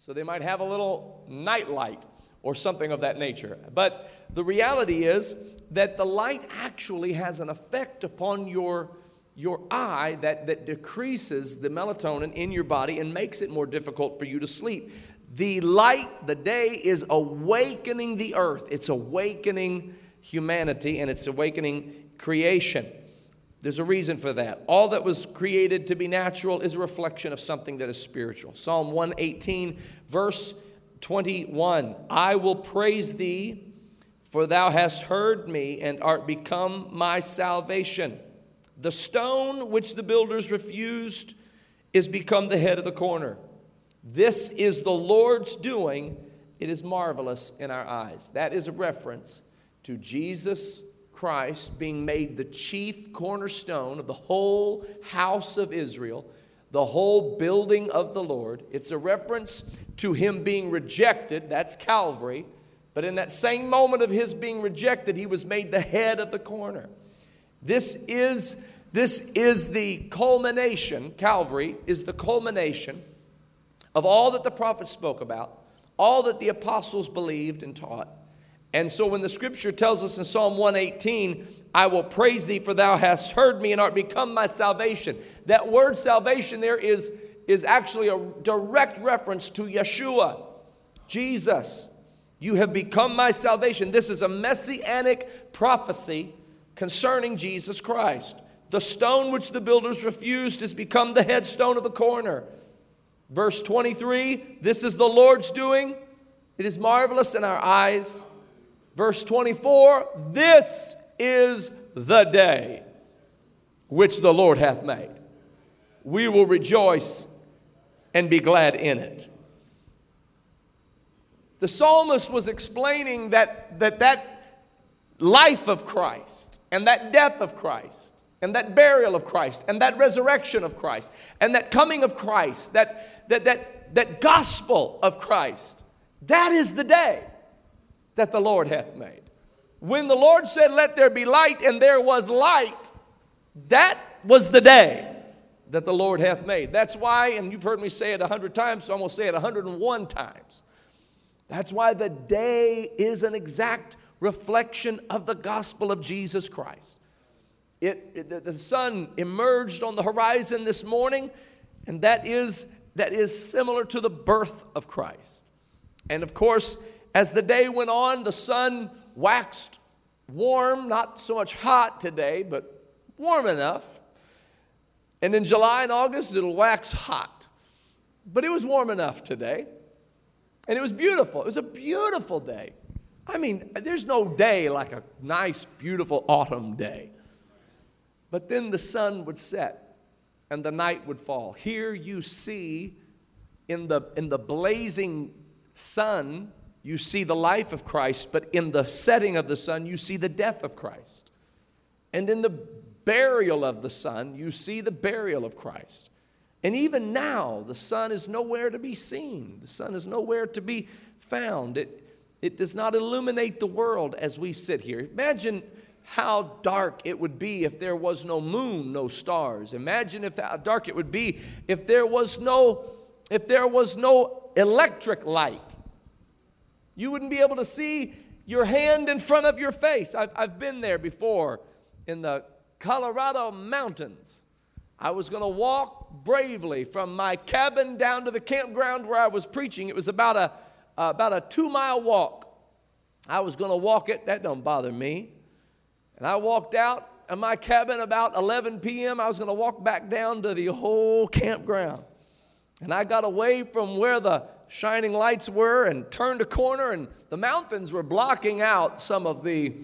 So they might have a little night light or something of that nature. But the reality is that the light actually has an effect upon your, your eye that, that decreases the melatonin in your body and makes it more difficult for you to sleep. The light, the day, is awakening the earth, it's awakening humanity, and it's awakening creation. There's a reason for that. All that was created to be natural is a reflection of something that is spiritual. Psalm 118, verse 21 I will praise thee, for thou hast heard me and art become my salvation. The stone which the builders refused is become the head of the corner. This is the Lord's doing. It is marvelous in our eyes. That is a reference to Jesus Christ being made the chief cornerstone of the whole house of Israel, the whole building of the Lord. It's a reference to him being rejected. That's Calvary. But in that same moment of his being rejected, he was made the head of the corner. This is, this is the culmination, Calvary is the culmination of all that the prophets spoke about, all that the apostles believed and taught. And so when the scripture tells us in Psalm 118, I will praise thee for thou hast heard me and art become my salvation. That word salvation there is, is actually a direct reference to Yeshua, Jesus. You have become my salvation. This is a messianic prophecy concerning Jesus Christ. The stone which the builders refused has become the headstone of the corner. Verse 23 This is the Lord's doing, it is marvelous in our eyes. Verse 24 This is the day which the Lord hath made. We will rejoice and be glad in it. The psalmist was explaining that that, that life of Christ and that death of Christ and that burial of Christ and that resurrection of Christ and that coming of Christ, that, that, that, that gospel of Christ, that is the day that the Lord hath made. When the Lord said, Let there be light, and there was light, that was the day that the Lord hath made. That's why, and you've heard me say it a hundred times, so I'm going to say it a hundred and one times. That's why the day is an exact reflection of the gospel of Jesus Christ. It, it, the sun emerged on the horizon this morning, and that is, that is similar to the birth of Christ. And of course, as the day went on, the sun waxed warm, not so much hot today, but warm enough. And in July and August, it'll wax hot. But it was warm enough today. And it was beautiful. It was a beautiful day. I mean, there's no day like a nice, beautiful autumn day. But then the sun would set and the night would fall. Here you see in the, in the blazing sun, you see the life of Christ, but in the setting of the sun, you see the death of Christ. And in the burial of the sun, you see the burial of Christ. And even now, the sun is nowhere to be seen, the sun is nowhere to be found. It, it does not illuminate the world as we sit here. Imagine how dark it would be if there was no moon, no stars. Imagine if how dark it would be if there was no if there was no electric light. You wouldn't be able to see your hand in front of your face. I've, I've been there before in the Colorado mountains. I was going to walk bravely from my cabin down to the campground where I was preaching. It was about a, uh, about a two mile walk. I was going to walk it. That don't bother me. And I walked out of my cabin about 11 p.m. I was going to walk back down to the whole campground. And I got away from where the shining lights were and turned a corner, and the mountains were blocking out some of the,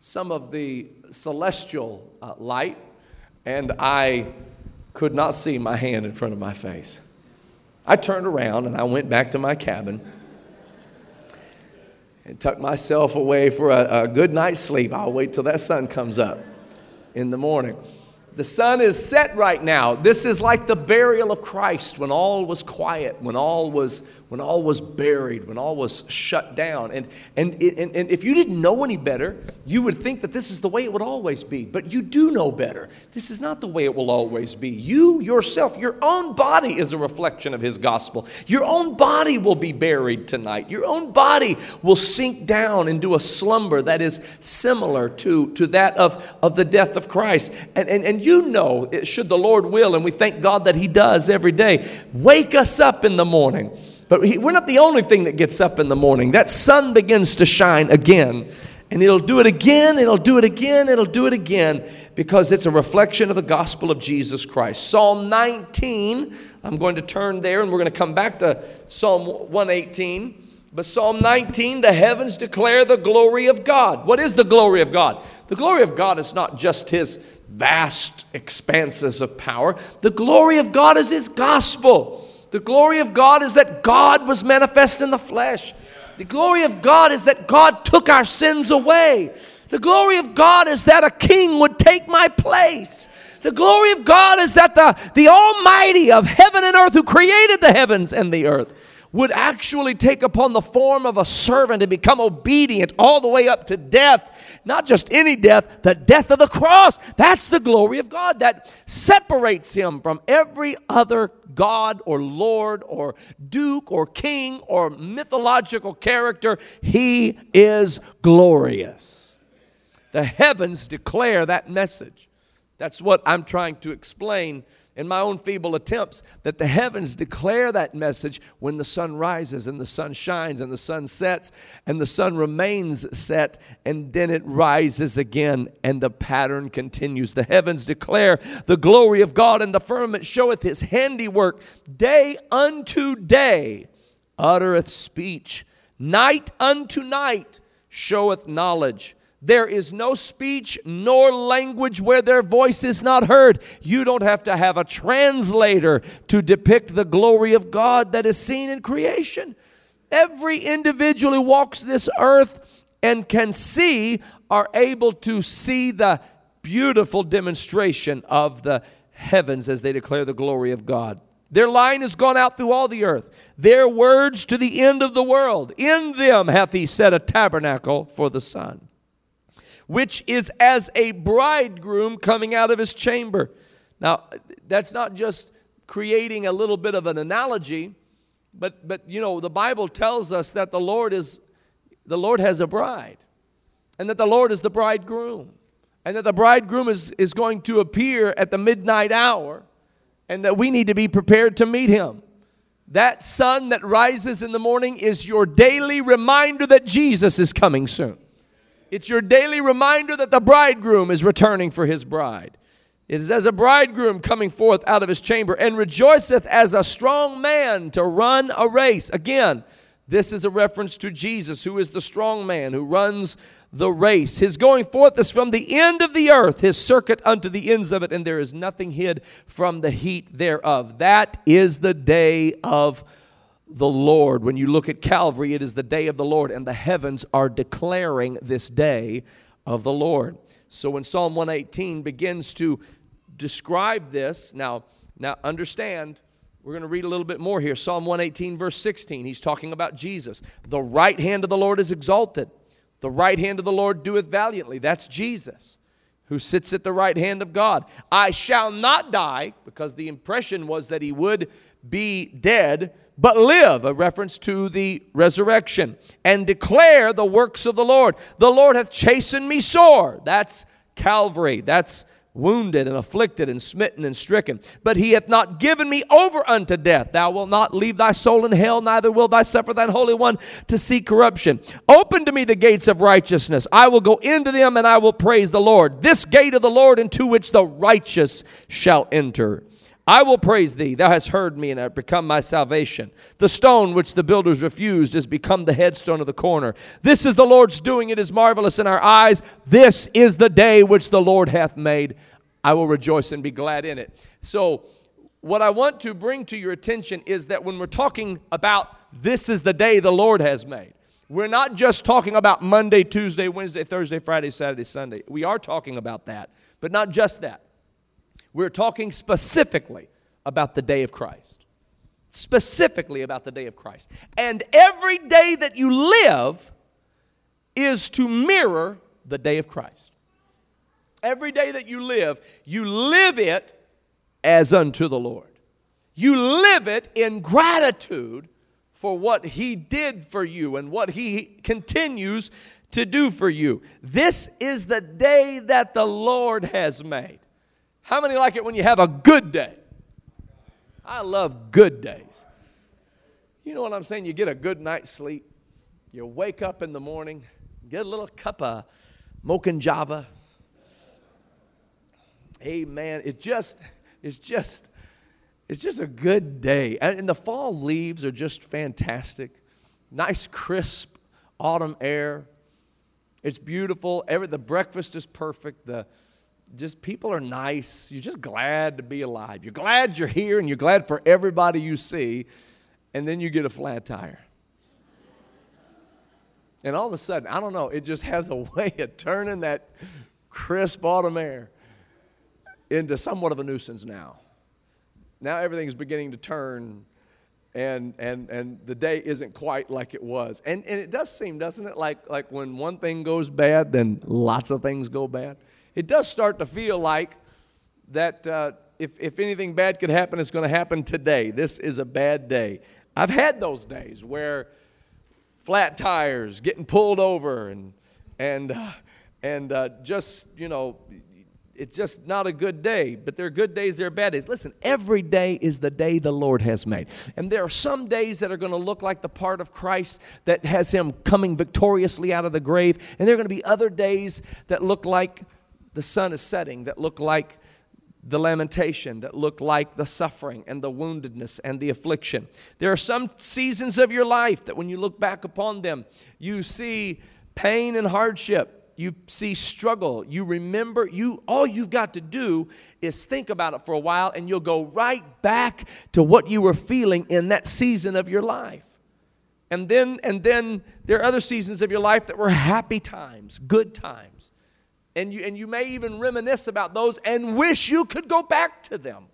some of the celestial uh, light. And I could not see my hand in front of my face. I turned around and I went back to my cabin and tucked myself away for a, a good night's sleep. I'll wait till that sun comes up in the morning. The sun is set right now. This is like the burial of Christ when all was quiet, when all was when all was buried, when all was shut down. And, and, and, and if you didn't know any better, you would think that this is the way it would always be. But you do know better. This is not the way it will always be. You yourself, your own body is a reflection of His gospel. Your own body will be buried tonight. Your own body will sink down into a slumber that is similar to, to that of, of the death of Christ. And, and, and you know, should the Lord will, and we thank God that He does every day, wake us up in the morning but he, we're not the only thing that gets up in the morning. That sun begins to shine again. And it'll do it again, it'll do it again, it'll do it again because it's a reflection of the gospel of Jesus Christ. Psalm 19, I'm going to turn there and we're going to come back to Psalm 118. But Psalm 19, the heavens declare the glory of God. What is the glory of God? The glory of God is not just His vast expanses of power, the glory of God is His gospel. The glory of God is that God was manifest in the flesh. The glory of God is that God took our sins away. The glory of God is that a king would take my place. The glory of God is that the, the Almighty of heaven and earth, who created the heavens and the earth, would actually take upon the form of a servant and become obedient all the way up to death. Not just any death, the death of the cross. That's the glory of God that separates him from every other God or Lord or Duke or King or mythological character. He is glorious. The heavens declare that message. That's what I'm trying to explain in my own feeble attempts that the heavens declare that message when the sun rises and the sun shines and the sun sets and the sun remains set and then it rises again and the pattern continues. The heavens declare the glory of God and the firmament showeth his handiwork. Day unto day uttereth speech, night unto night showeth knowledge. There is no speech nor language where their voice is not heard. You don't have to have a translator to depict the glory of God that is seen in creation. Every individual who walks this earth and can see are able to see the beautiful demonstration of the heavens as they declare the glory of God. Their line has gone out through all the earth, their words to the end of the world. In them hath he set a tabernacle for the sun which is as a bridegroom coming out of his chamber. Now, that's not just creating a little bit of an analogy, but, but you know, the Bible tells us that the Lord is the Lord has a bride, and that the Lord is the bridegroom, and that the bridegroom is, is going to appear at the midnight hour, and that we need to be prepared to meet him. That sun that rises in the morning is your daily reminder that Jesus is coming soon. It's your daily reminder that the bridegroom is returning for his bride. It is as a bridegroom coming forth out of his chamber and rejoiceth as a strong man to run a race. Again, this is a reference to Jesus, who is the strong man who runs the race. His going forth is from the end of the earth, his circuit unto the ends of it, and there is nothing hid from the heat thereof. That is the day of the Lord. When you look at Calvary, it is the day of the Lord, and the heavens are declaring this day of the Lord. So when Psalm 118 begins to describe this, now, now understand, we're going to read a little bit more here. Psalm 118, verse 16, he's talking about Jesus. The right hand of the Lord is exalted, the right hand of the Lord doeth valiantly. That's Jesus who sits at the right hand of God. I shall not die, because the impression was that he would be dead, but live, a reference to the resurrection, and declare the works of the Lord. The Lord hath chastened me sore. That's Calvary. That's wounded and afflicted and smitten and stricken. But he hath not given me over unto death. Thou wilt not leave thy soul in hell, neither will thou suffer thine Holy One to see corruption. Open to me the gates of righteousness. I will go into them and I will praise the Lord. This gate of the Lord into which the righteous shall enter. I will praise thee. Thou hast heard me and art become my salvation. The stone which the builders refused has become the headstone of the corner. This is the Lord's doing. It is marvelous in our eyes. This is the day which the Lord hath made. I will rejoice and be glad in it. So, what I want to bring to your attention is that when we're talking about this is the day the Lord has made, we're not just talking about Monday, Tuesday, Wednesday, Thursday, Friday, Saturday, Sunday. We are talking about that, but not just that. We're talking specifically about the day of Christ. Specifically about the day of Christ. And every day that you live is to mirror the day of Christ. Every day that you live, you live it as unto the Lord. You live it in gratitude for what He did for you and what He continues to do for you. This is the day that the Lord has made. How many like it when you have a good day? I love good days. You know what I'm saying? You get a good night's sleep, you wake up in the morning, get a little cup of mocha java. Amen. It just, it's just, it's just a good day. And the fall leaves are just fantastic. Nice, crisp autumn air. It's beautiful. Every, the breakfast is perfect. The, just people are nice. You're just glad to be alive. You're glad you're here and you're glad for everybody you see. And then you get a flat tire. And all of a sudden, I don't know, it just has a way of turning that crisp autumn air into somewhat of a nuisance now. Now everything's beginning to turn and and and the day isn't quite like it was. And and it does seem, doesn't it, like like when one thing goes bad, then lots of things go bad. It does start to feel like that uh, if if anything bad could happen, it's going to happen today. This is a bad day. I've had those days where flat tires, getting pulled over, and and uh, and uh, just you know it's just not a good day, but there are good days, there are bad days. Listen, every day is the day the Lord has made. And there are some days that are going to look like the part of Christ that has him coming victoriously out of the grave. And there are going to be other days that look like the sun is setting, that look like the lamentation, that look like the suffering and the woundedness and the affliction. There are some seasons of your life that when you look back upon them, you see pain and hardship you see struggle, you remember, you all you've got to do is think about it for a while and you'll go right back to what you were feeling in that season of your life. And then and then there are other seasons of your life that were happy times, good times. And you and you may even reminisce about those and wish you could go back to them.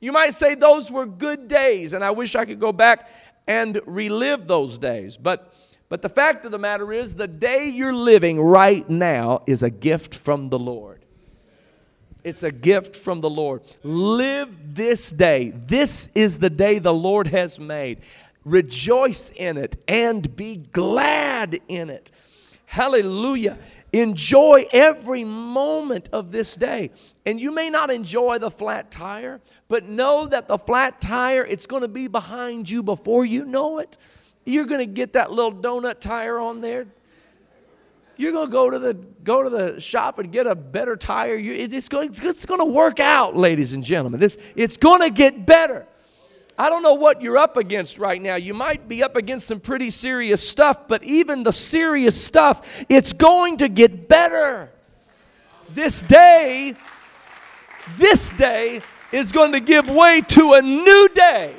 You might say those were good days and I wish I could go back and relive those days. But but the fact of the matter is, the day you're living right now is a gift from the Lord. It's a gift from the Lord. Live this day. This is the day the Lord has made. Rejoice in it and be glad in it. Hallelujah. Enjoy every moment of this day. And you may not enjoy the flat tire, but know that the flat tire, it's going to be behind you before you know it. You're going to get that little donut tire on there. You're going to go to the go to the shop and get a better tire. It's going it's going to work out, ladies and gentlemen. This it's going to get better. I don't know what you're up against right now. You might be up against some pretty serious stuff, but even the serious stuff, it's going to get better. This day, this day is going to give way to a new day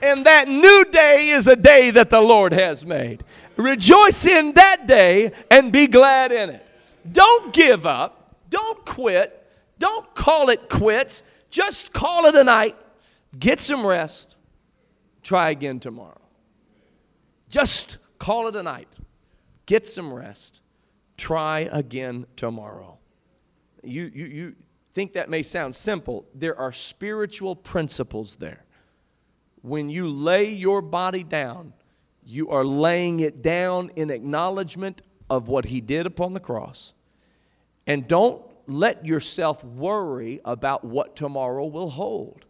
and that new day is a day that the Lord has made. Rejoice in that day and be glad in it. Don't give up. Don't quit. Don't call it quits. Just call it a night. Get some rest. Try again tomorrow. Just call it a night. Get some rest. Try again tomorrow. You, you, you think that may sound simple. There are spiritual principles there when you lay your body down, you are laying it down in acknowledgement of what He did upon the cross. And don't let yourself worry about what tomorrow will hold.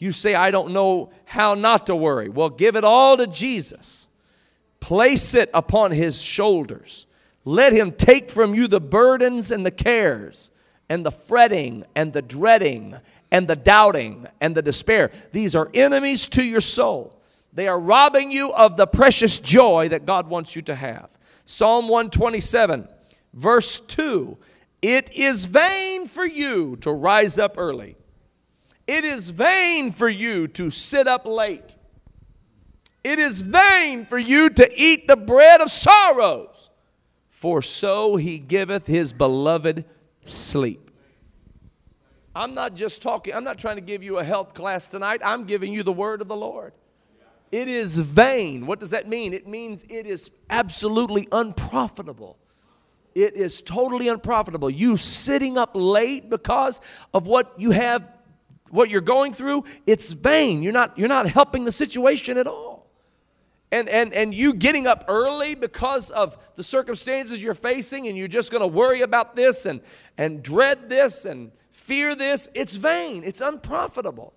You say, I don't know how not to worry. Well, give it all to Jesus. Place it upon His shoulders. Let Him take from you the burdens and the cares and the fretting and the dreading and the doubting and the despair. These are enemies to your soul. They are robbing you of the precious joy that God wants you to have. Psalm 127, verse 2 It is vain for you to rise up early, it is vain for you to sit up late. It is vain for you to eat the bread of sorrows, for so he giveth his beloved sleep. I'm not just talking, I'm not trying to give you a health class tonight. I'm giving you the word of the Lord. It is vain. What does that mean? It means it is absolutely unprofitable. It is totally unprofitable. You sitting up late because of what you have, what you're going through, it's vain. You're not, you're not helping the situation at all. And, and, and you getting up early because of the circumstances you're facing, and you're just going to worry about this and, and dread this and fear this, it's vain. It's unprofitable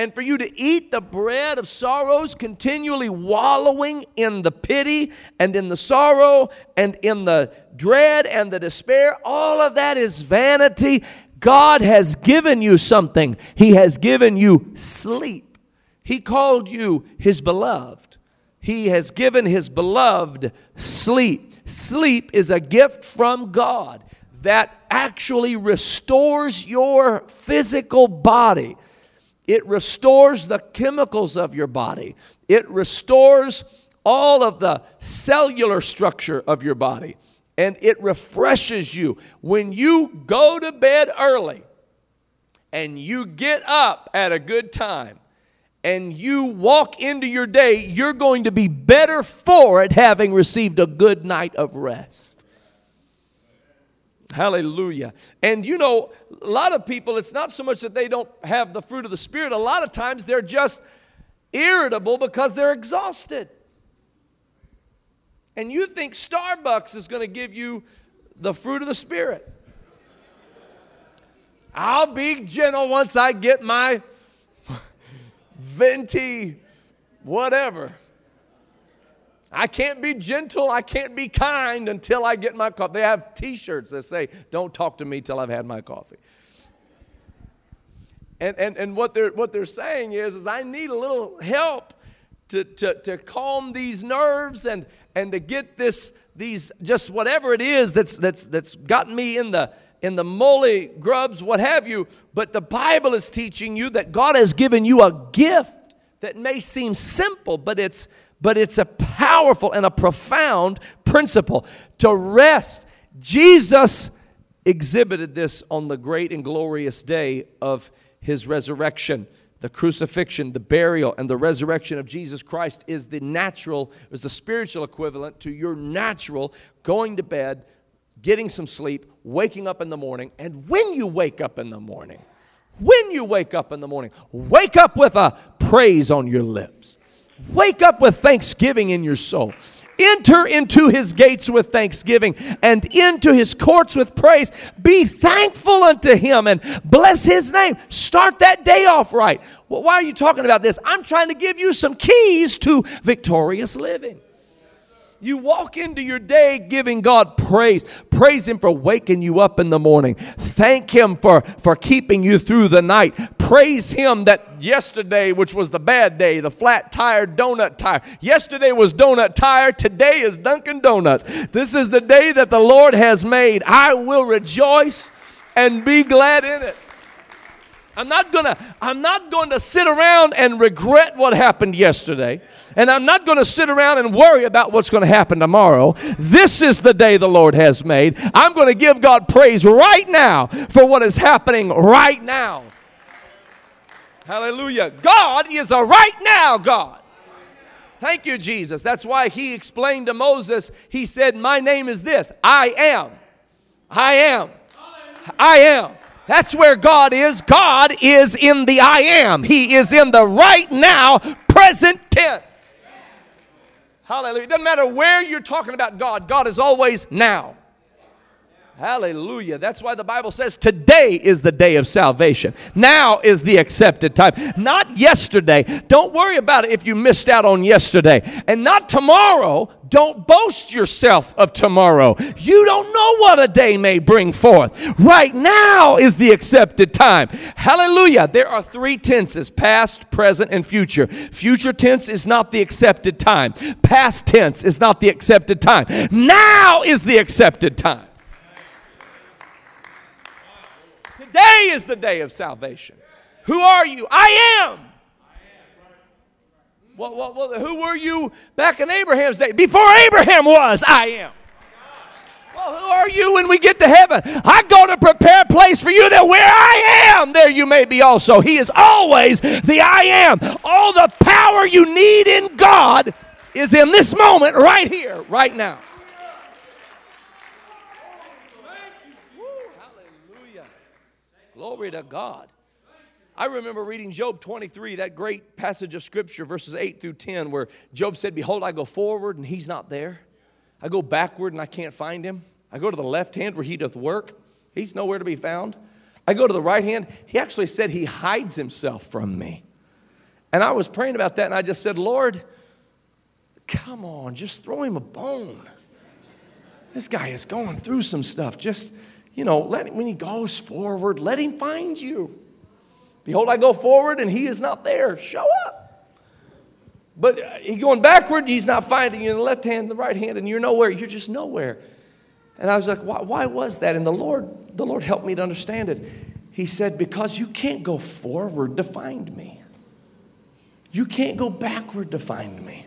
and for you to eat the bread of sorrows, continually wallowing in the pity and in the sorrow and in the dread and the despair, all of that is vanity. God has given you something, He has given you sleep. He called you His beloved. He has given His beloved sleep. Sleep is a gift from God that actually restores your physical body. It restores the chemicals of your body. It restores all of the cellular structure of your body. And it refreshes you. When you go to bed early and you get up at a good time and you walk into your day, you're going to be better for it having received a good night of rest. Hallelujah. And you know, a lot of people, it's not so much that they don't have the fruit of the Spirit, a lot of times they're just irritable because they're exhausted. And you think Starbucks is going to give you the fruit of the Spirit. I'll be gentle once I get my venti, whatever. I can't be gentle, I can't be kind until I get my coffee. They have t shirts that say, Don't talk to me till I've had my coffee. And, and, and what, they're, what they're saying is, is I need a little help to, to, to calm these nerves and, and to get this, these, just whatever it is that's, that's, that's gotten me in the, in the molly grubs, what have you. But the Bible is teaching you that God has given you a gift that may seem simple, but it's but it's a powerful and a profound principle to rest. Jesus exhibited this on the great and glorious day of his resurrection. The crucifixion, the burial, and the resurrection of Jesus Christ is the natural, is the spiritual equivalent to your natural going to bed, getting some sleep, waking up in the morning, and when you wake up in the morning, when you wake up in the morning, wake up with a praise on your lips. Wake up with thanksgiving in your soul. Enter into his gates with thanksgiving and into his courts with praise. Be thankful unto him and bless his name. Start that day off right. Well, why are you talking about this? I'm trying to give you some keys to victorious living. You walk into your day giving God praise. Praise Him for waking you up in the morning. Thank Him for, for keeping you through the night. Praise Him that yesterday, which was the bad day, the flat tire, donut tire. Yesterday was donut tire. Today is Dunkin' Donuts. This is the day that the Lord has made. I will rejoice and be glad in it. I'm not gonna, I'm not going to sit around and regret what happened yesterday. And I'm not going to sit around and worry about what's going to happen tomorrow. This is the day the Lord has made. I'm going to give God praise right now for what is happening right now. Hallelujah. God is a right now God. Thank you, Jesus. That's why he explained to Moses, he said, My name is this I am. I am. I am. That's where God is. God is in the I am. He is in the right now, present tense. Hallelujah. It doesn't matter where you're talking about God, God is always now. Hallelujah. That's why the Bible says today is the day of salvation. Now is the accepted time, not yesterday. Don't worry about it if you missed out on yesterday. And not tomorrow. Don't boast yourself of tomorrow. You don't know what a day may bring forth. Right now is the accepted time. Hallelujah. There are three tenses past, present, and future. Future tense is not the accepted time, past tense is not the accepted time. Now is the accepted time. Today is the day of salvation. Who are you? I am. Well, well, well, who were you back in Abraham's day? Before Abraham was, I am. Well, who are you when we get to heaven? I go to prepare a place for you that where I am, there you may be also. He is always the I am. All the power you need in God is in this moment, right here, right now. Glory to God. I remember reading Job 23, that great passage of scripture, verses 8 through 10, where Job said, Behold, I go forward and he's not there. I go backward and I can't find him. I go to the left hand where he doth work. He's nowhere to be found. I go to the right hand. He actually said he hides himself from me. And I was praying about that and I just said, Lord, come on, just throw him a bone. This guy is going through some stuff. Just, you know, let him, when he goes forward, let him find you. Behold, I go forward and he is not there. Show up. But uh, he going backward, he's not finding you in the left hand, the right hand, and you're nowhere. You're just nowhere. And I was like, why, why was that? And the Lord, the Lord helped me to understand it. He said, because you can't go forward to find me. You can't go backward to find me.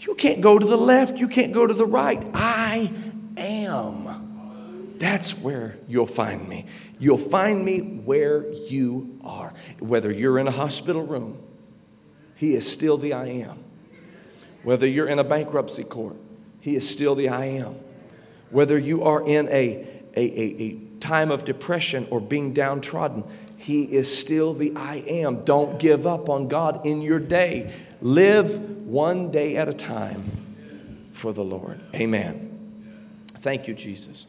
You can't go to the left. You can't go to the right. I am. That's where you'll find me. You'll find me where you are. Whether you're in a hospital room, he is still the I am. Whether you're in a bankruptcy court, He is still the I am. Whether you are in a, a, a, a time of depression or being downtrodden, He is still the I am. Don't give up on God in your day. Live one day at a time for the Lord. Amen. Thank you, Jesus.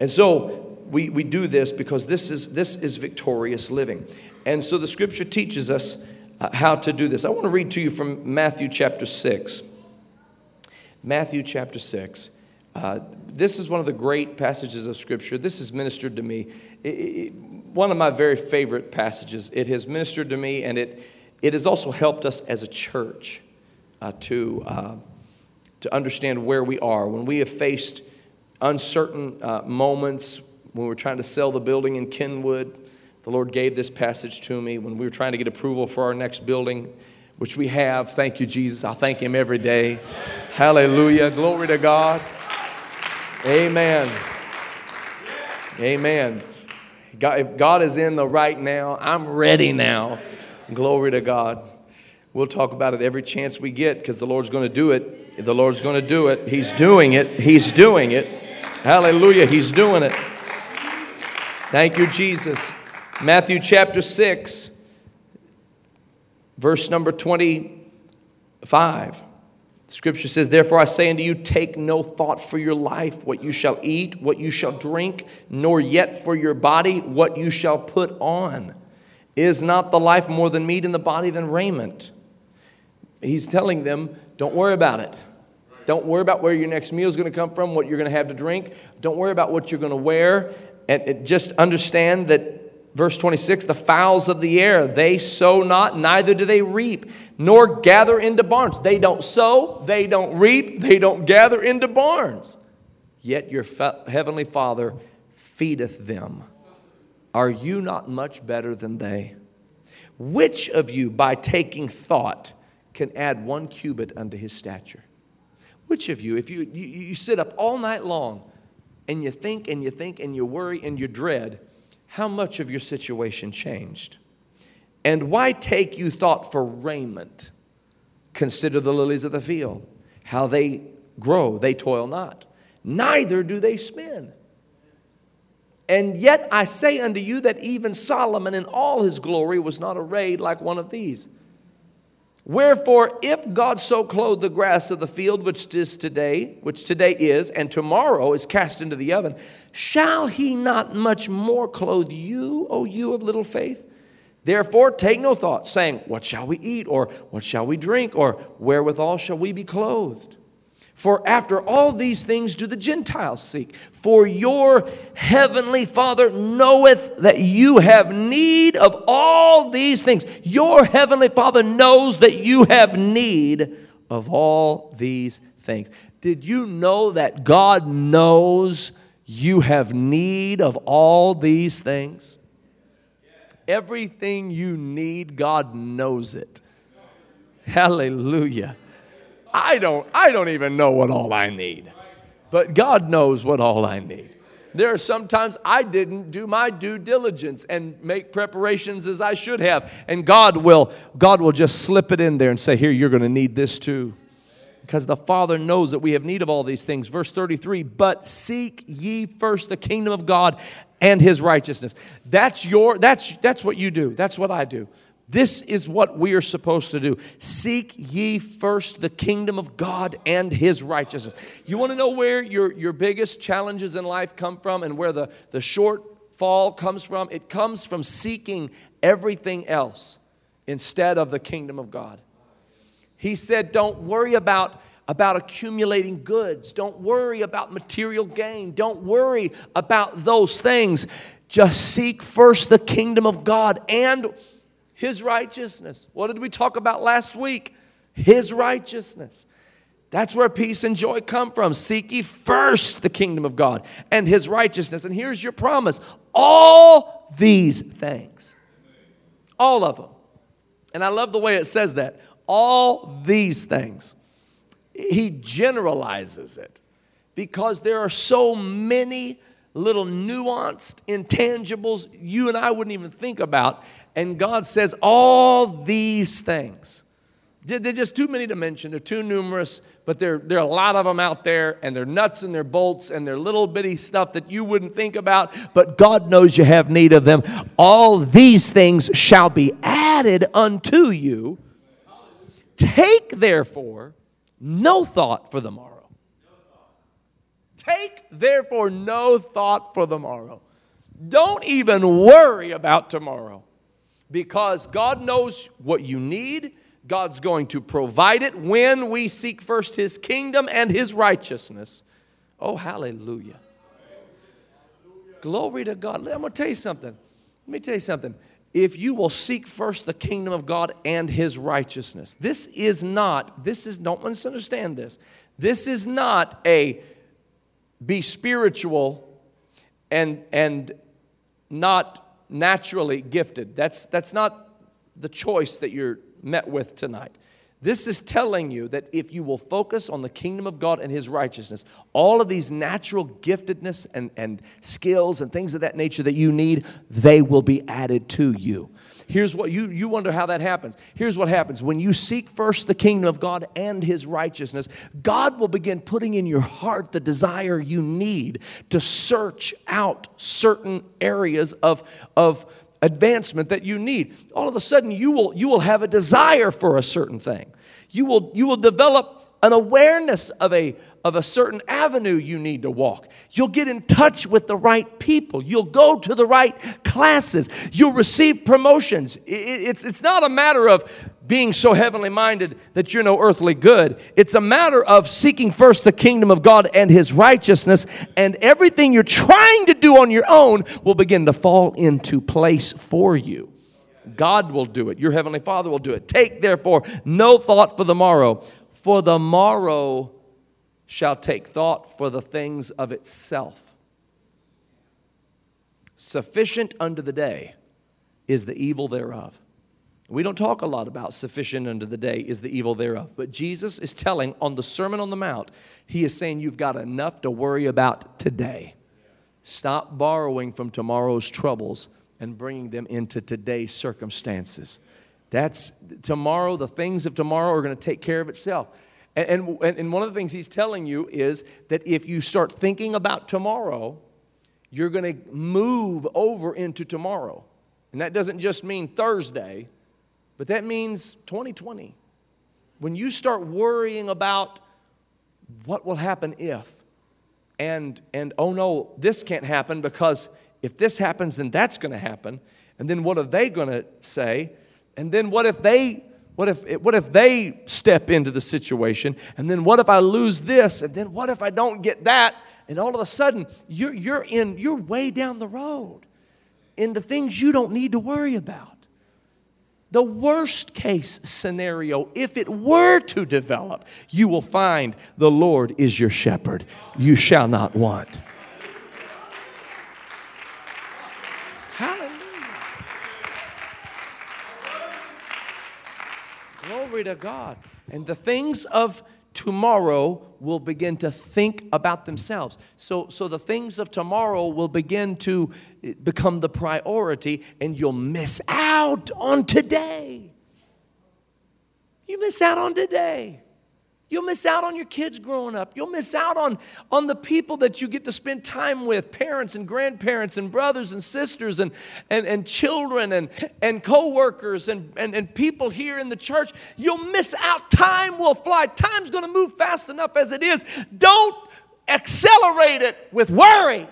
And so we, we do this because this is, this is victorious living. And so the scripture teaches us uh, how to do this. I want to read to you from Matthew chapter 6. Matthew chapter 6. Uh, this is one of the great passages of Scripture. This has ministered to me. It, it, one of my very favorite passages. It has ministered to me, and it, it has also helped us as a church uh, to, uh, to understand where we are. When we have faced uncertain uh, moments, when we're trying to sell the building in Kenwood, the Lord gave this passage to me when we were trying to get approval for our next building, which we have. Thank you, Jesus. I thank Him every day. Hallelujah. Glory to God. Amen. Amen. God, if God is in the right now, I'm ready now. Glory to God. We'll talk about it every chance we get because the Lord's going to do it. The Lord's going to do it. He's doing it. He's doing it. Hallelujah. He's doing it. Thank you, Jesus. Matthew chapter 6, verse number 25. scripture says, Therefore I say unto you, take no thought for your life, what you shall eat, what you shall drink, nor yet for your body, what you shall put on. Is not the life more than meat, and the body than raiment? He's telling them, don't worry about it. Don't worry about where your next meal is going to come from, what you're going to have to drink. Don't worry about what you're going to wear. And just understand that Verse 26 The fowls of the air, they sow not, neither do they reap, nor gather into barns. They don't sow, they don't reap, they don't gather into barns. Yet your heavenly Father feedeth them. Are you not much better than they? Which of you, by taking thought, can add one cubit unto his stature? Which of you, if you, you, you sit up all night long and you think and you think and you worry and you dread, how much of your situation changed? And why take you thought for raiment? Consider the lilies of the field, how they grow, they toil not, neither do they spin. And yet I say unto you that even Solomon in all his glory was not arrayed like one of these. Wherefore, if God so clothe the grass of the field, which is today, which today is, and tomorrow is cast into the oven, shall he not much more clothe you, O you of little faith? Therefore, take no thought, saying, What shall we eat? Or what shall we drink? Or wherewithal shall we be clothed? For after all these things do the Gentiles seek. For your heavenly Father knoweth that you have need of all these things. Your heavenly Father knows that you have need of all these things. Did you know that God knows you have need of all these things? Everything you need, God knows it. Hallelujah. I don't, I don't even know what all I need. but God knows what all I need. There are sometimes I didn't do my due diligence and make preparations as I should have. And God will, God will just slip it in there and say, Here, you're going to need this too. Because the Father knows that we have need of all these things. Verse 33 But seek ye first the kingdom of God and his righteousness. That's your, that's, that's what you do. That's what I do. This is what we are supposed to do. Seek ye first the kingdom of God and his righteousness. You want to know where your, your biggest challenges in life come from and where the, the shortfall comes from? It comes from seeking everything else instead of the kingdom of God. He said, Don't worry about about accumulating goods. Don't worry about material gain. Don't worry about those things. Just seek first the kingdom of God and his righteousness. What did we talk about last week? His righteousness. That's where peace and joy come from. Seek ye first the kingdom of God and his righteousness. And here's your promise all these things, all of them. And I love the way it says that. All these things. He generalizes it because there are so many little nuanced intangibles you and I wouldn't even think about. And God says, all these things. They're just too many to mention. They're too numerous, but there, there are a lot of them out there, and they're nuts and they're bolts and they're little bitty stuff that you wouldn't think about, but God knows you have need of them. All these things shall be added unto you. Take therefore no thought for the morrow Take therefore no thought for the morrow. Don't even worry about tomorrow because God knows what you need. God's going to provide it when we seek first His kingdom and His righteousness. Oh, hallelujah. Glory to God. I'm going to tell you something. Let me tell you something. If you will seek first the kingdom of God and His righteousness, this is not, this is, don't misunderstand this. This is not a be spiritual and, and not naturally gifted. That's, that's not the choice that you're met with tonight. This is telling you that if you will focus on the kingdom of God and His righteousness, all of these natural giftedness and, and skills and things of that nature that you need, they will be added to you. Here's what you, you wonder how that happens. Here's what happens when you seek first the kingdom of God and his righteousness, God will begin putting in your heart the desire you need to search out certain areas of, of advancement that you need. All of a sudden, you will, you will have a desire for a certain thing. You will, you will develop an awareness of a, of a certain avenue you need to walk. You'll get in touch with the right people. You'll go to the right classes. You'll receive promotions. It's, it's not a matter of being so heavenly minded that you're no earthly good. It's a matter of seeking first the kingdom of God and his righteousness, and everything you're trying to do on your own will begin to fall into place for you. God will do it. Your heavenly Father will do it. Take therefore no thought for the morrow for the morrow shall take thought for the things of itself. Sufficient unto the day is the evil thereof. We don't talk a lot about sufficient unto the day is the evil thereof. But Jesus is telling on the Sermon on the Mount, He is saying you've got enough to worry about today. Stop borrowing from tomorrow's troubles and bringing them into today's circumstances. That's tomorrow, the things of tomorrow are going to take care of itself. And, and, and one of the things he's telling you is that if you start thinking about tomorrow, you're going to move over into tomorrow. And that doesn't just mean Thursday, but that means 2020. When you start worrying about what will happen if, and, and oh no, this can't happen because if this happens, then that's going to happen. And then what are they going to say? And then what if they what if, what if they step into the situation? And then what if I lose this? And then what if I don't get that? And all of a sudden, you're, you're, in, you're way down the road into things you don't need to worry about. The worst case scenario, if it were to develop, you will find the Lord is your shepherd. You shall not want. Glory to God. And the things of tomorrow will begin to think about themselves. So, so the things of tomorrow will begin to eh, become the priority, and you'll miss out on today. You miss out on today. You'll miss out on your kids growing up. You'll miss out on, on the people that you get to spend time with parents and grandparents and brothers and sisters and, and, and children and, and co workers and, and, and people here in the church. You'll miss out. Time will fly. Time's going to move fast enough as it is. Don't accelerate it with worry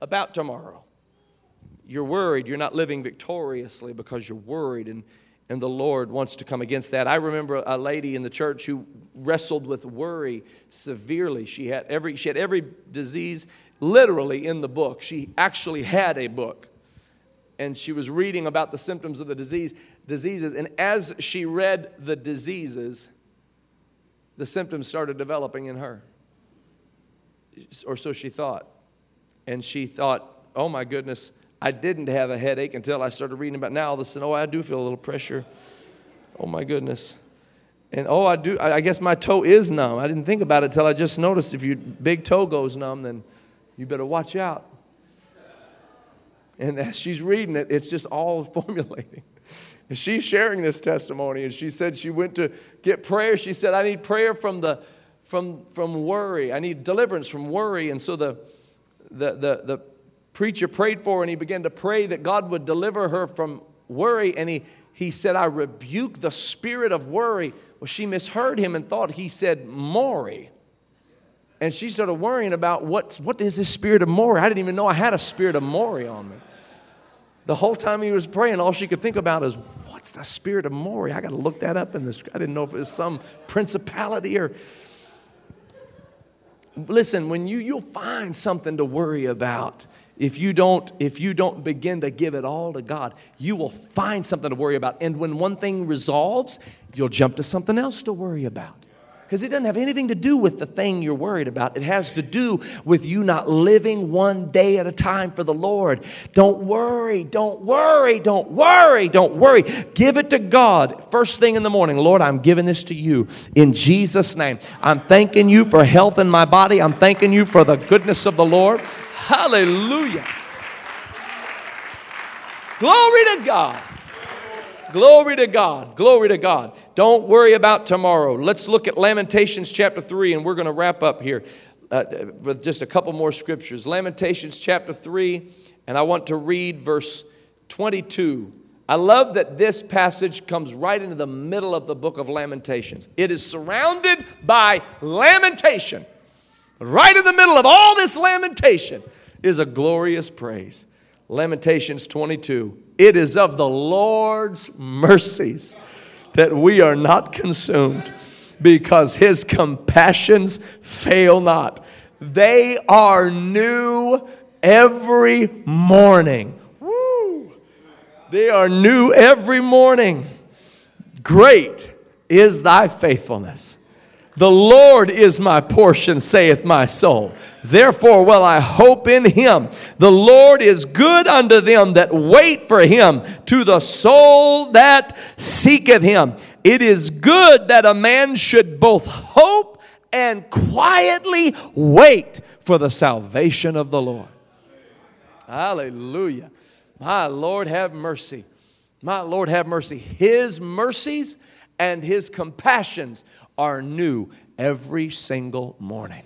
about tomorrow. You're worried. You're not living victoriously because you're worried and and the Lord wants to come against that. I remember a lady in the church who wrestled with worry severely. She had every, she had every disease literally in the book. She actually had a book. And she was reading about the symptoms of the disease, diseases. And as she read the diseases, the symptoms started developing in her. Or so she thought. And she thought, oh my goodness, I didn't have a headache until I started reading about now all of a sudden, oh, I do feel a little pressure. Oh my goodness. And oh, I do, I guess my toe is numb. I didn't think about it until I just noticed if your big toe goes numb, then you better watch out. And as she's reading it, it's just all formulating. And she's sharing this testimony, and she said she went to get prayer. She said, I need prayer from the from from worry. I need deliverance from worry. And so the the the, the preacher prayed for and he began to pray that God would deliver her from worry. And he, he said, I rebuke the spirit of worry. Well, she misheard him and thought he said Maury. And she started worrying about what, what is this spirit of Maury? I didn't even know I had a spirit of Maury on me. The whole time he was praying, all she could think about is, what's the spirit of Maury? I got to look that up in this. I didn't know if it was some principality or. Listen, when you, you'll find something to worry about if you don't if you don't begin to give it all to god you will find something to worry about. And when one thing resolves you'll jump to something else to worry about because it doesn't have anything to do with the thing you're worried about. It has to do with you not living one day at a time for the Lord. Don't worry, don't worry, don't worry, don't worry. Give it to God first thing in the morning. Lord, I'm giving this to you in Jesus' name. I'm thanking you for health in my body. I'm thanking you for the goodness of the Lord. Hallelujah. Glory to God. Glory to God. Glory to God. Don't worry about tomorrow. Let's look at Lamentations chapter 3, and we're going to wrap up here uh, with just a couple more scriptures. Lamentations chapter 3, and I want to read verse 22. I love that this passage comes right into the middle of the book of Lamentations. It is surrounded by lamentation. Right in the middle of all this lamentation is a glorious praise. Lamentations 22. It is of the Lord's mercies that we are not consumed because his compassions fail not. They are new every morning. Woo! They are new every morning. Great is thy faithfulness. The Lord is my portion, saith my soul. Therefore will I hope in him. The Lord is good unto them that wait for him, to the soul that seeketh him. It is good that a man should both hope and quietly wait for the salvation of the Lord. Hallelujah. My Lord, have mercy. My Lord, have mercy. His mercies and his compassions are new every single morning.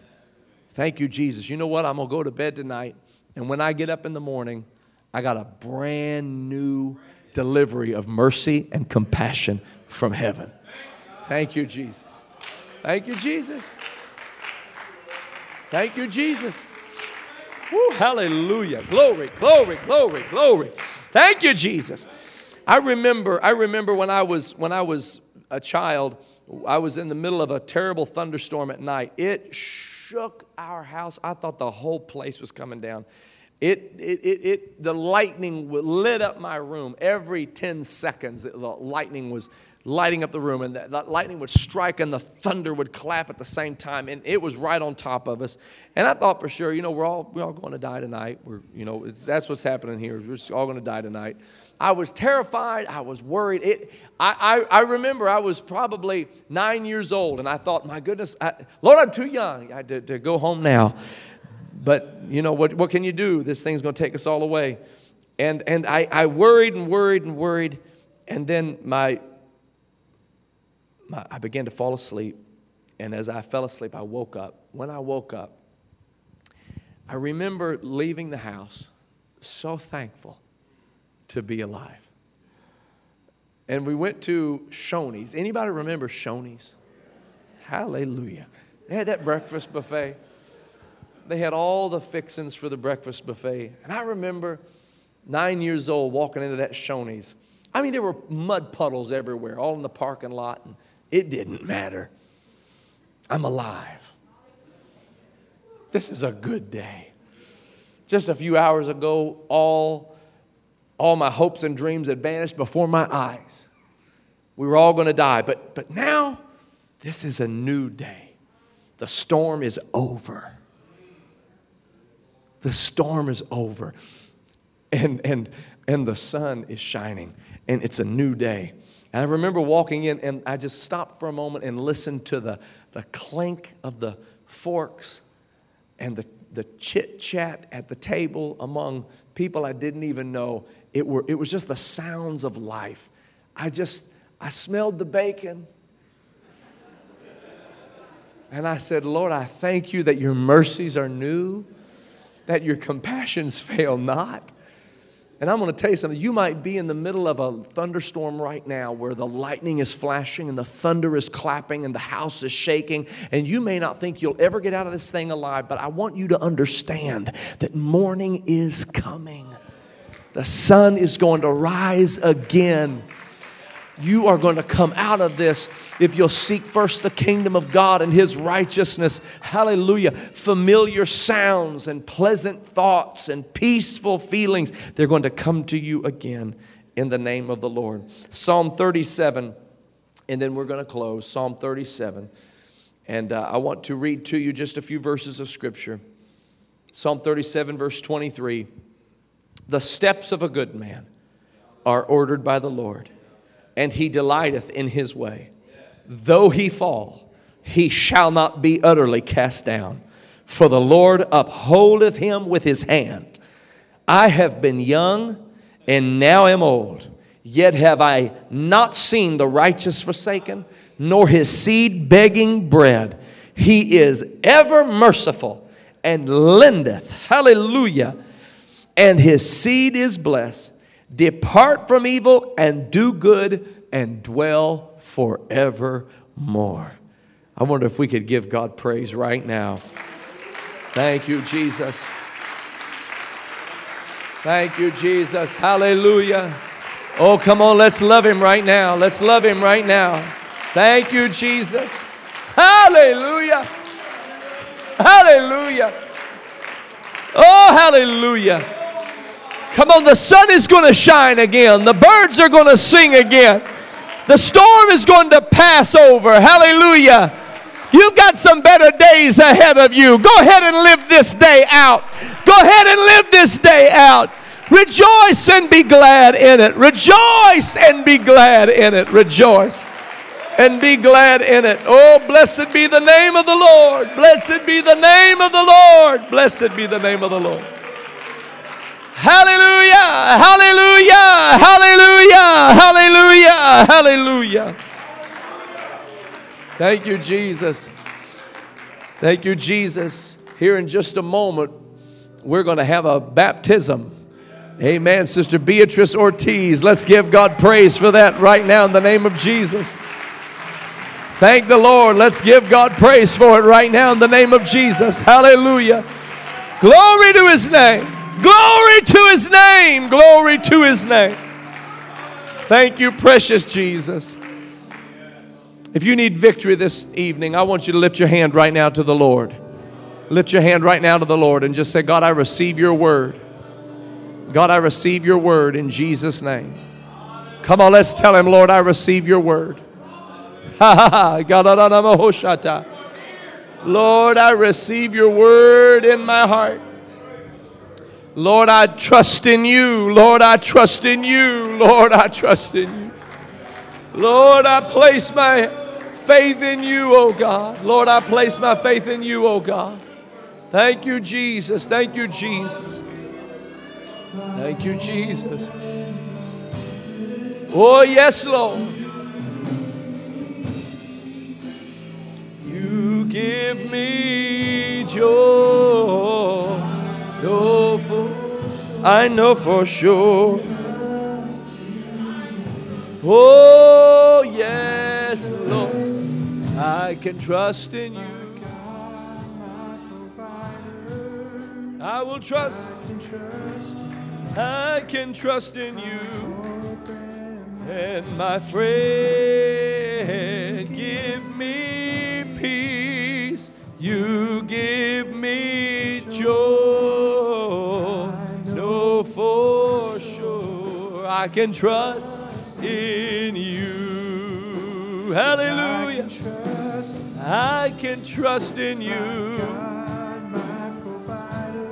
Thank you, Jesus. You know what? I'm going to go to bed tonight, and when I get up in the morning, I got a brand new delivery of mercy and compassion from heaven. Thank you, Jesus. Thank you, Jesus. Thank you, Jesus. Woo, hallelujah. Glory, glory, glory, glory. Thank you, Jesus. I remember, I remember when I was when I was a child, I was in the middle of a terrible thunderstorm at night. It shook our house. I thought the whole place was coming down. It, it, it, it, the lightning lit up my room every 10 seconds. The lightning was lighting up the room, and the lightning would strike and the thunder would clap at the same time, and it was right on top of us. And I thought for sure, you know, we're all we're all going to die tonight. We're, you know, that's what's happening here. We're all going to die tonight. I was terrified. I was worried. It, I, I, I remember I was probably nine years old, and I thought, my goodness, I, Lord, I'm too young to, to go home now. But you know what? What can you do? This thing's going to take us all away. And and I, I worried and worried and worried, and then my I began to fall asleep. And as I fell asleep, I woke up. When I woke up, I remember leaving the house so thankful to be alive. And we went to Shoney's. Anybody remember Shoney's? Hallelujah. They had that breakfast buffet. They had all the fixings for the breakfast buffet. And I remember nine years old walking into that Shoney's. I mean, there were mud puddles everywhere, all in the parking lot. And it didn't matter. I'm alive. This is a good day. Just a few hours ago, all, all my hopes and dreams had vanished before my eyes. We were all going to die. But, but now, this is a new day. The storm is over. The storm is over. And, and, and the sun is shining. And it's a new day. And I remember walking in and I just stopped for a moment and listened to the, the clink of the forks and the, the chit chat at the table among people I didn't even know. It, were, it was just the sounds of life. I just, I smelled the bacon. And I said, Lord, I thank you that your mercies are new, that your compassions fail not. And I'm going to tell you something. You might be in the middle of a thunderstorm right now where the lightning is flashing and the thunder is clapping and the house is shaking, and you may not think you'll ever get out of this thing alive, but I want you to understand that morning is coming. The sun is going to rise again you are going to come out of this if you'll seek first the kingdom of God and his righteousness. Hallelujah. Familiar sounds and pleasant thoughts and peaceful feelings, they're going to come to you again in the name of the Lord. Psalm 37, and then we're going to close. Psalm 37. And uh, I want to read to you just a few verses of scripture. Psalm 37, verse 23. The steps of a good man are ordered by the Lord and he delighteth in his way. Though he fall, he shall not be utterly cast down, for the Lord upholdeth him with his hand. I have been young and now am old, yet have I not seen the righteous forsaken, nor his seed begging bread. He is ever merciful and lendeth, hallelujah, and his seed is blessed. Depart from evil and do good and dwell forevermore. I wonder if we could give God praise right now. Thank you, Jesus. Thank you, Jesus. Hallelujah. Oh, come on, let's love him right now. Let's love him right now. Thank you, Jesus. Hallelujah. Hallelujah. Oh, hallelujah. Come on, the sun is going to shine again. The birds are going to sing again. The storm is going to pass over. Hallelujah. You've got some better days ahead of you. Go ahead and live this day out. Go ahead and live this day out. Rejoice and be glad in it. Rejoice and be glad in it. Rejoice and be glad in it. Oh, blessed be the name of the Lord. Blessed be the name of the Lord. Blessed be the name of the Lord. Hallelujah! Hallelujah! Hallelujah! Hallelujah! Hallelujah! Thank you, Jesus. Thank you, Jesus. Here in just a moment, we're going to have a baptism. Amen. Sister Beatrice Ortiz. Let's give God praise for that right now in the name of Jesus. Thank the Lord. Let's give God praise for it right now in the name of Jesus. Hallelujah. Glory to his name. Glory to his name. Glory to his name. Thank you, precious Jesus. If you need victory this evening, I want you to lift your hand right now to the Lord. Lift your hand right now to the Lord and just say, God, I receive your word. God, I receive your word in Jesus' name. Come on, let's tell him, Lord, I receive your word. Lord, I receive your word in my heart. Lord, I trust in you. Lord, I trust in you. Lord, I trust in you. Lord, I place my faith in you, oh God. Lord, I place my faith in you, oh God. Thank you, Jesus. Thank you, Jesus. Thank you, Jesus. Oh, yes, Lord. You give me joy. No, for, I know for sure. Oh, yes, Lord. I can trust in you. I will trust. I can trust in you. And my friend, I can trust in you. Hallelujah. I can trust in you.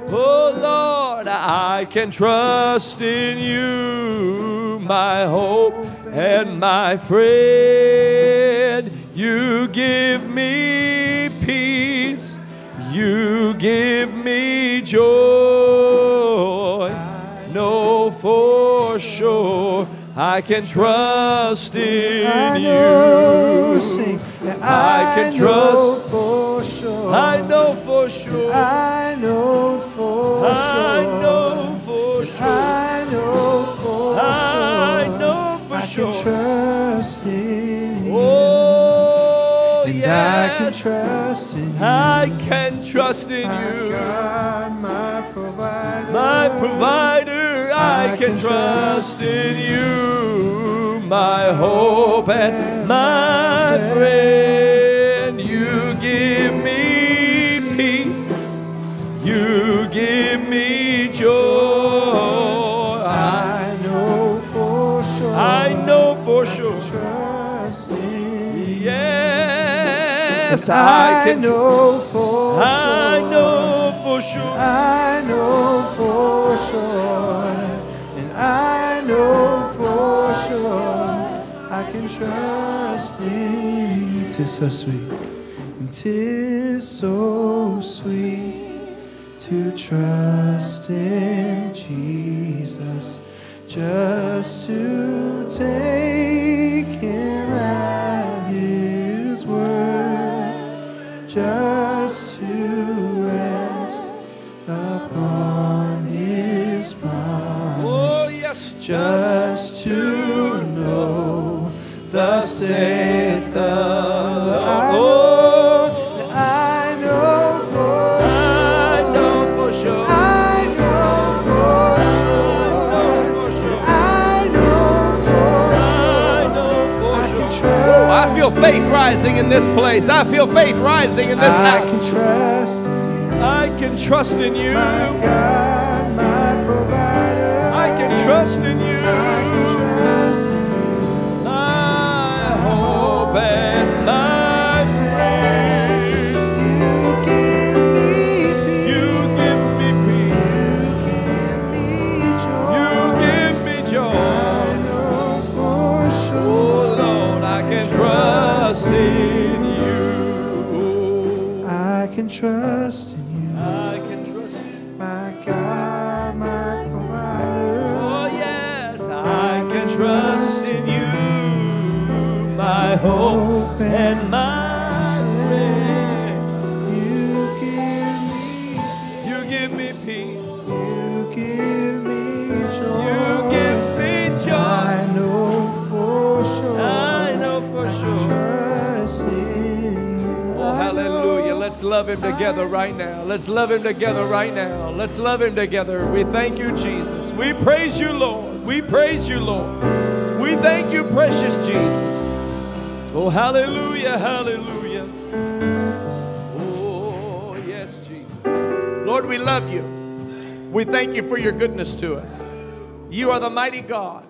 Oh Lord, I can trust in you, my hope and my friend. You give me peace, you give me joy. For sure I can trust in I know, you. sing, I can know trust. for sure. I know for sure. I know for sure. I know for sure. I know for I sure. know for I sure. can trust in you. Oh, and yes. I can trust in you. I can trust in My you. God, my provider. My provider, I, can trust in you. My hope and my friend. You give me peace. You give me joy. I, know for sure. I know for sure. Trust in you. Yes, I can. know for I know for sure. I know for sure, and I know for sure I can trust in you. Tis so sweet, and tis so sweet to trust in Jesus, just to take rising in this place. I feel faith rising in this I house. can trust I can trust in you. my God, my provider. I can trust in you. Hope and my friend. You give me, You give me peace. you give me joy. You give me joy. I know for sure. I know for sure. Trust in you. Oh, hallelujah. Let's love him together right now. Let's love him together right now. Let's love him together. We thank you, Jesus. We praise you, Lord. We praise you, Lord. We thank you, precious Jesus. Oh, hallelujah, hallelujah. Oh, yes, Jesus. Lord, we love you. We thank you for your goodness to us. You are the mighty God.